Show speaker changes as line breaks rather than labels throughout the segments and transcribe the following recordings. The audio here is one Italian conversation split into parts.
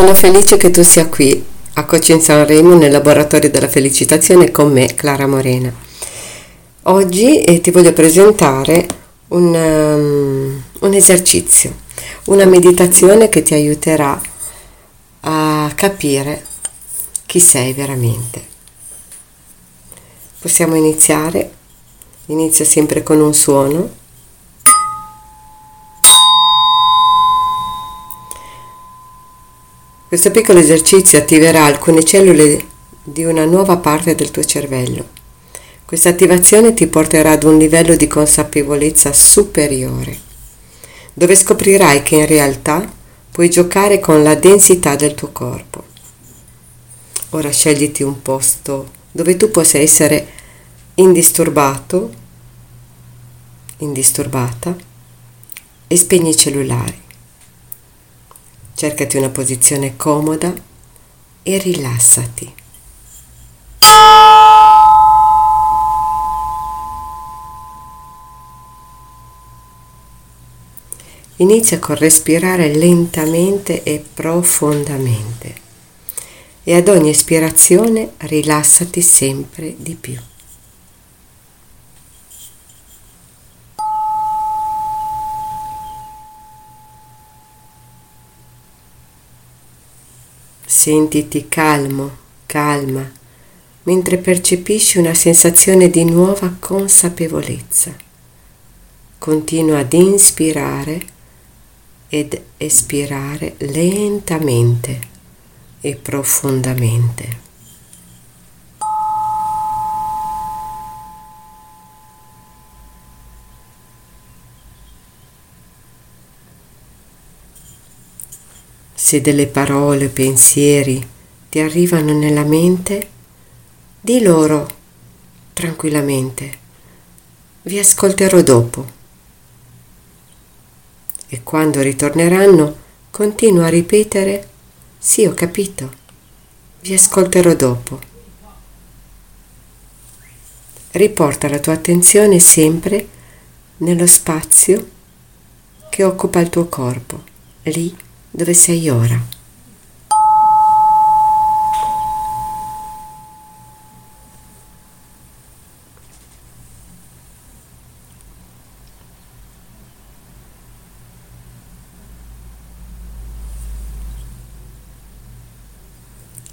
sono felice che tu sia qui a Coaching Sanremo nel laboratorio della felicitazione con me, Clara Morena. Oggi eh, ti voglio presentare un, um, un esercizio, una meditazione che ti aiuterà a capire chi sei veramente. Possiamo iniziare? Inizio sempre con un suono Questo piccolo esercizio attiverà alcune cellule di una nuova parte del tuo cervello. Questa attivazione ti porterà ad un livello di consapevolezza superiore, dove scoprirai che in realtà puoi giocare con la densità del tuo corpo. Ora scegliti un posto dove tu possa essere indisturbato, indisturbata e spegni i cellulari. Cercati una posizione comoda e rilassati. Inizia con respirare lentamente e profondamente e ad ogni espirazione rilassati sempre di più. Sentiti calmo, calma, mentre percepisci una sensazione di nuova consapevolezza. Continua ad inspirare ed espirare lentamente e profondamente. Se delle parole pensieri ti arrivano nella mente, di loro tranquillamente, vi ascolterò dopo. E quando ritorneranno, continua a ripetere, sì ho capito, vi ascolterò dopo. Riporta la tua attenzione sempre nello spazio che occupa il tuo corpo, lì dove sei ora.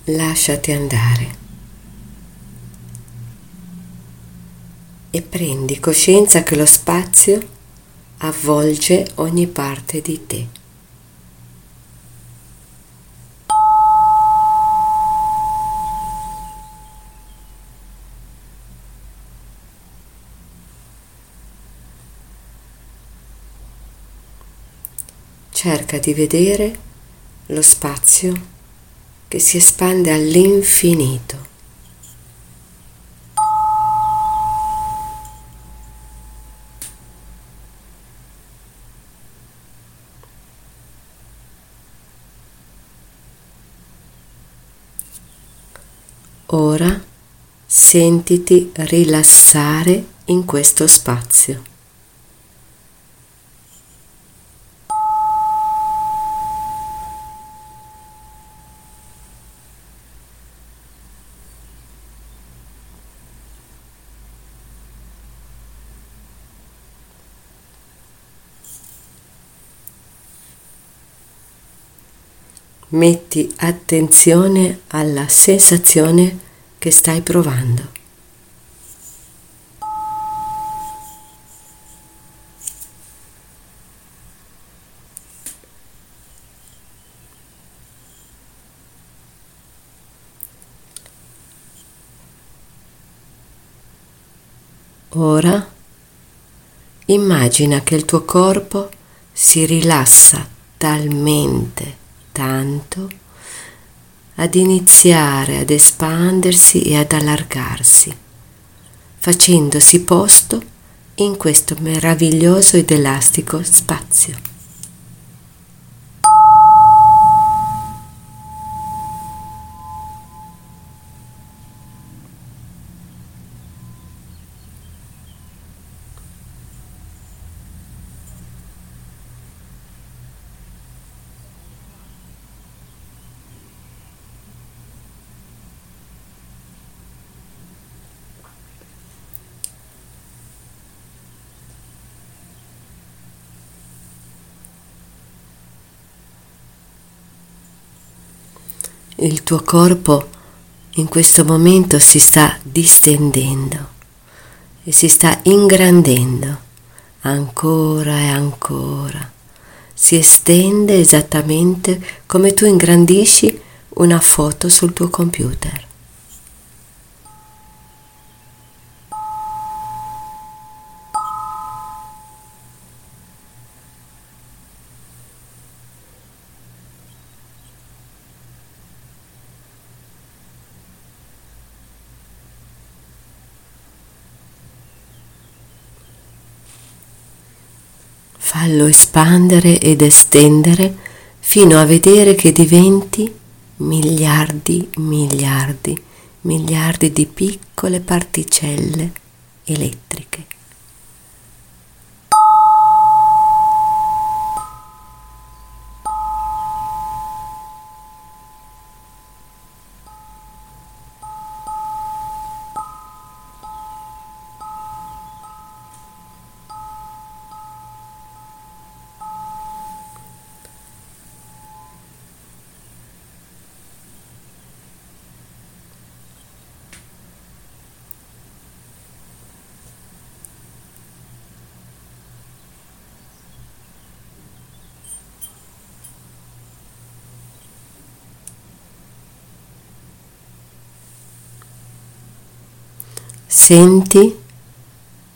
Lasciati andare e prendi coscienza che lo spazio avvolge ogni parte di te. Cerca di vedere lo spazio che si espande all'infinito. Ora sentiti rilassare in questo spazio. Metti attenzione alla sensazione che stai provando. Ora immagina che il tuo corpo si rilassa talmente tanto ad iniziare ad espandersi e ad allargarsi, facendosi posto in questo meraviglioso ed elastico spazio. Il tuo corpo in questo momento si sta distendendo e si sta ingrandendo ancora e ancora. Si estende esattamente come tu ingrandisci una foto sul tuo computer. Fallo espandere ed estendere fino a vedere che diventi miliardi, miliardi, miliardi di piccole particelle elettriche. Senti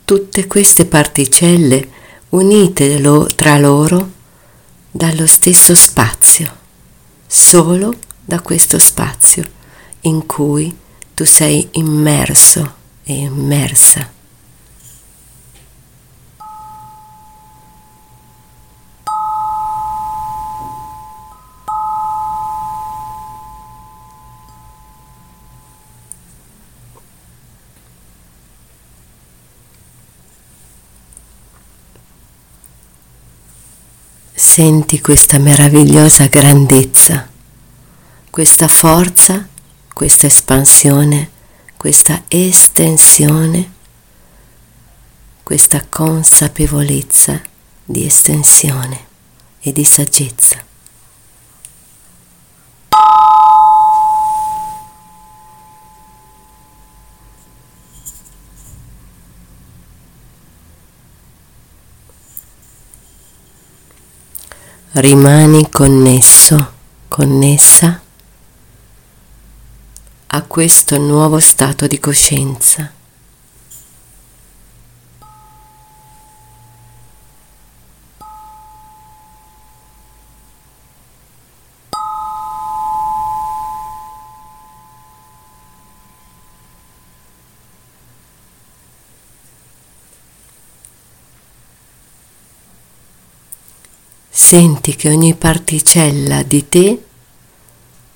tutte queste particelle unite tra loro dallo stesso spazio, solo da questo spazio in cui tu sei immerso e immersa. Senti questa meravigliosa grandezza, questa forza, questa espansione, questa estensione, questa consapevolezza di estensione e di saggezza. Rimani connesso, connessa a questo nuovo stato di coscienza. Senti che ogni particella di te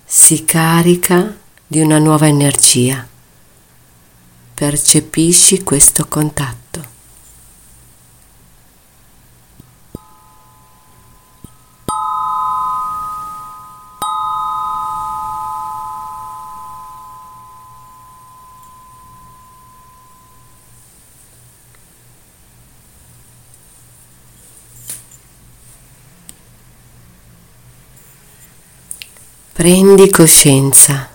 si carica di una nuova energia. Percepisci questo contatto. Prendi coscienza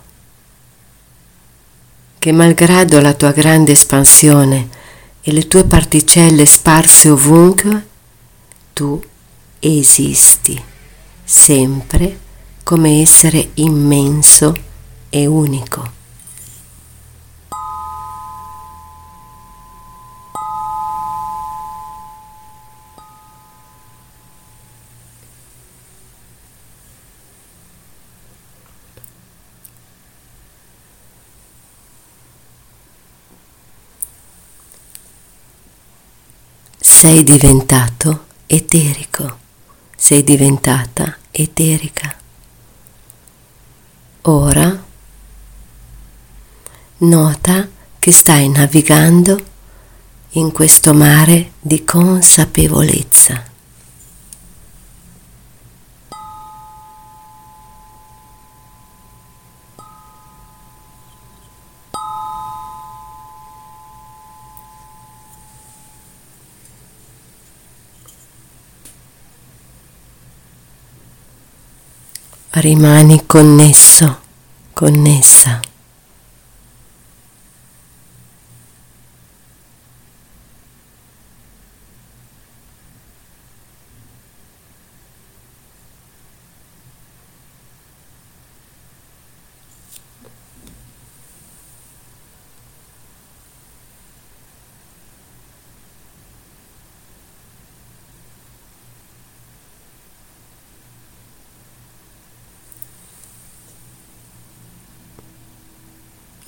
che malgrado la tua grande espansione e le tue particelle sparse ovunque, tu esisti sempre come essere immenso e unico. Sei diventato eterico, sei diventata eterica. Ora nota che stai navigando in questo mare di consapevolezza. Rimani connesso, connessa.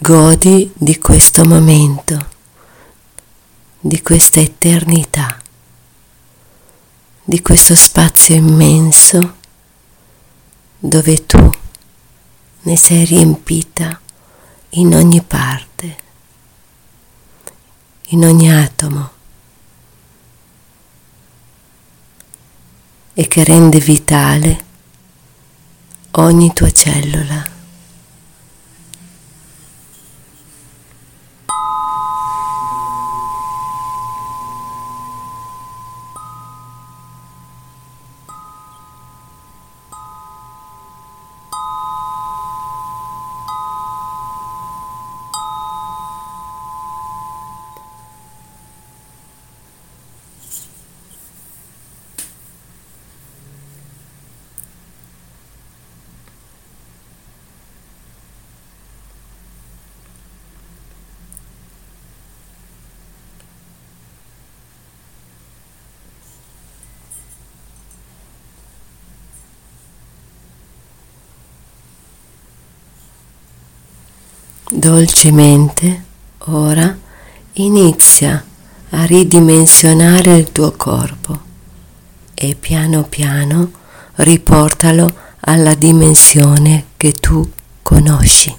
Godi di questo momento, di questa eternità, di questo spazio immenso dove tu ne sei riempita in ogni parte, in ogni atomo e che rende vitale ogni tua cellula. Dolcemente ora inizia a ridimensionare il tuo corpo e piano piano riportalo alla dimensione che tu conosci.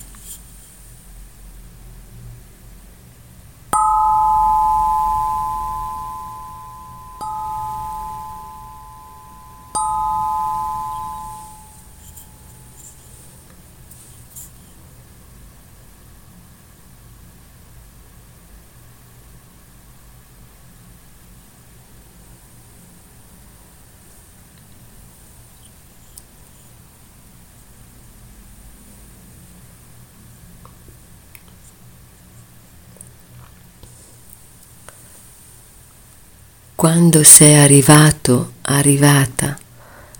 Quando sei arrivato, arrivata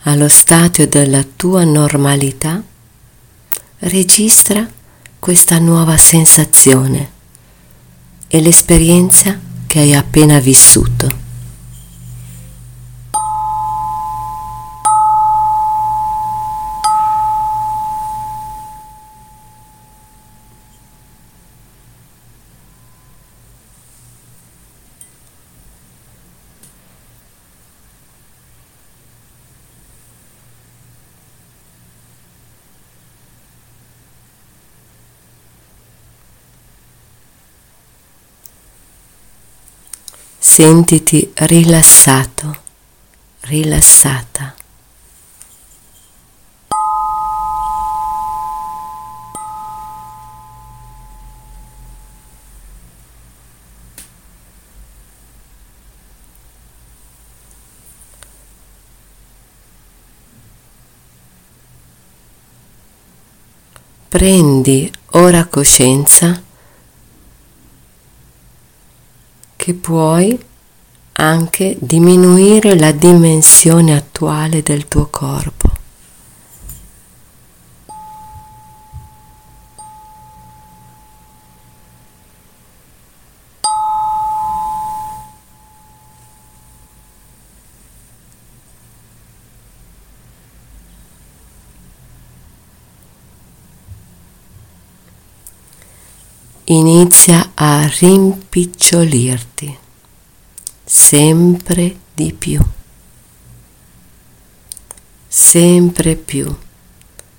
allo stadio della tua normalità, registra questa nuova sensazione e l'esperienza che hai appena vissuto. Sentiti rilassato, rilassata. Prendi ora coscienza che puoi anche diminuire la dimensione attuale del tuo corpo. Inizia a rimpicciolirti sempre di più, sempre più,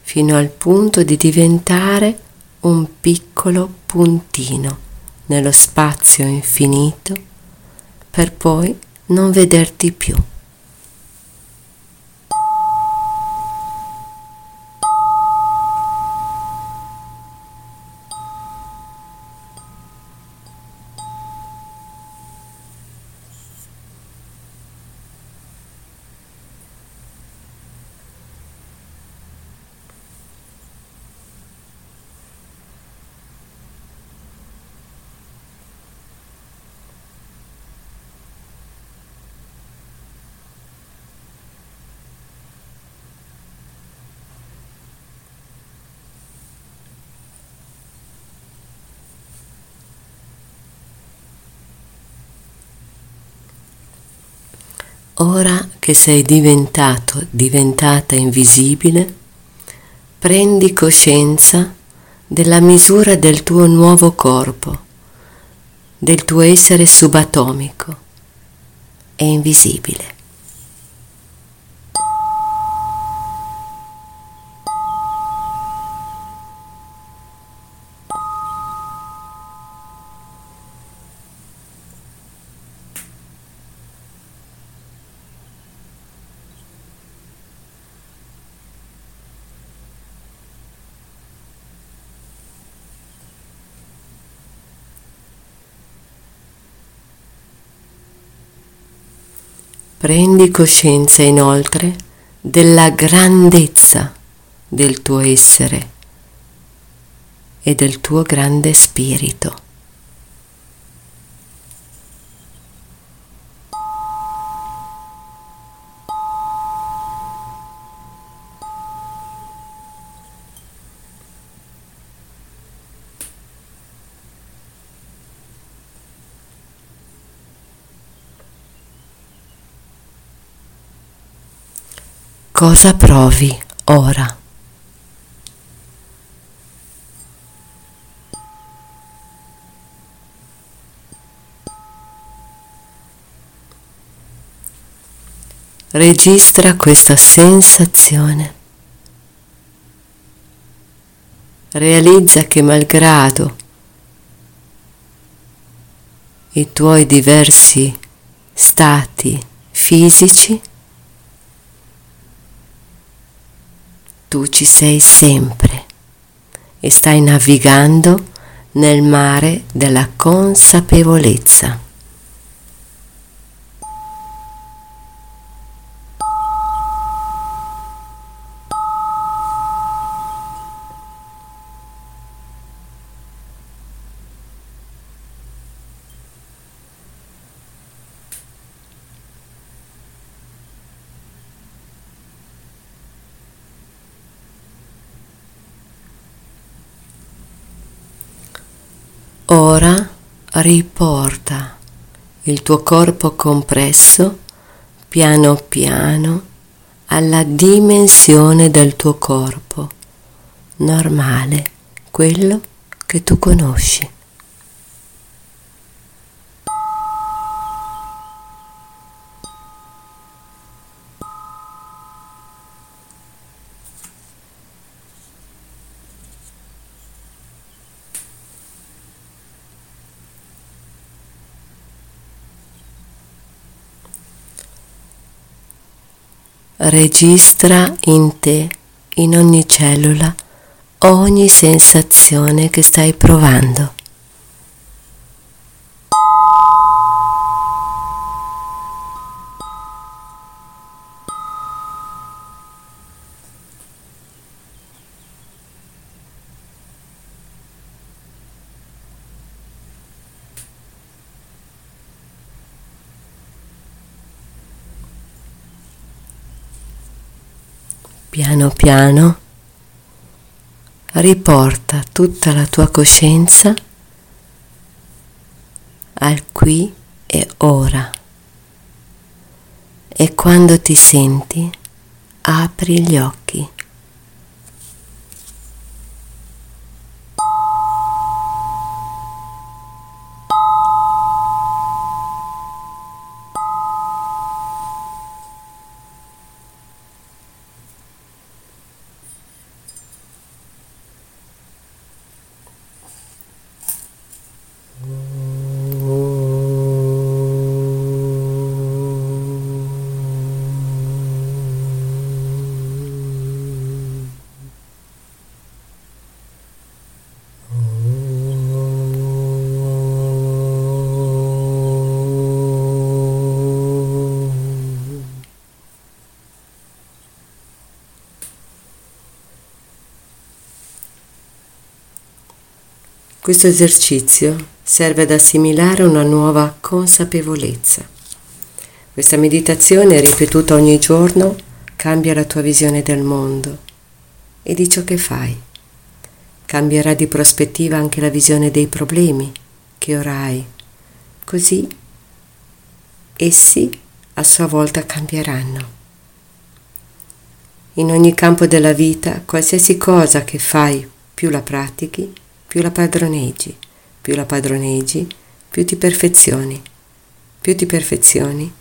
fino al punto di diventare un piccolo puntino nello spazio infinito per poi non vederti più. Ora che sei diventato, diventata invisibile, prendi coscienza della misura del tuo nuovo corpo, del tuo essere subatomico e invisibile. Prendi coscienza inoltre della grandezza del tuo essere e del tuo grande spirito. Cosa provi ora? Registra questa sensazione. Realizza che malgrado i tuoi diversi stati fisici, tu ci sei sempre e stai navigando nel mare della consapevolezza. Ora riporta il tuo corpo compresso piano piano alla dimensione del tuo corpo normale, quello che tu conosci. Registra in te, in ogni cellula, ogni sensazione che stai provando. Piano piano riporta tutta la tua coscienza al qui e ora e quando ti senti apri gli occhi. Questo esercizio serve ad assimilare una nuova consapevolezza. Questa meditazione ripetuta ogni giorno cambia la tua visione del mondo e di ciò che fai. Cambierà di prospettiva anche la visione dei problemi che ora hai. Così essi a sua volta cambieranno. In ogni campo della vita, qualsiasi cosa che fai, più la pratichi, più la padroneggi, più la padroneggi, più ti perfezioni, più ti perfezioni,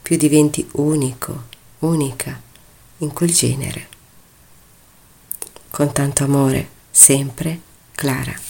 più diventi unico, unica in quel genere. Con tanto amore, sempre Clara.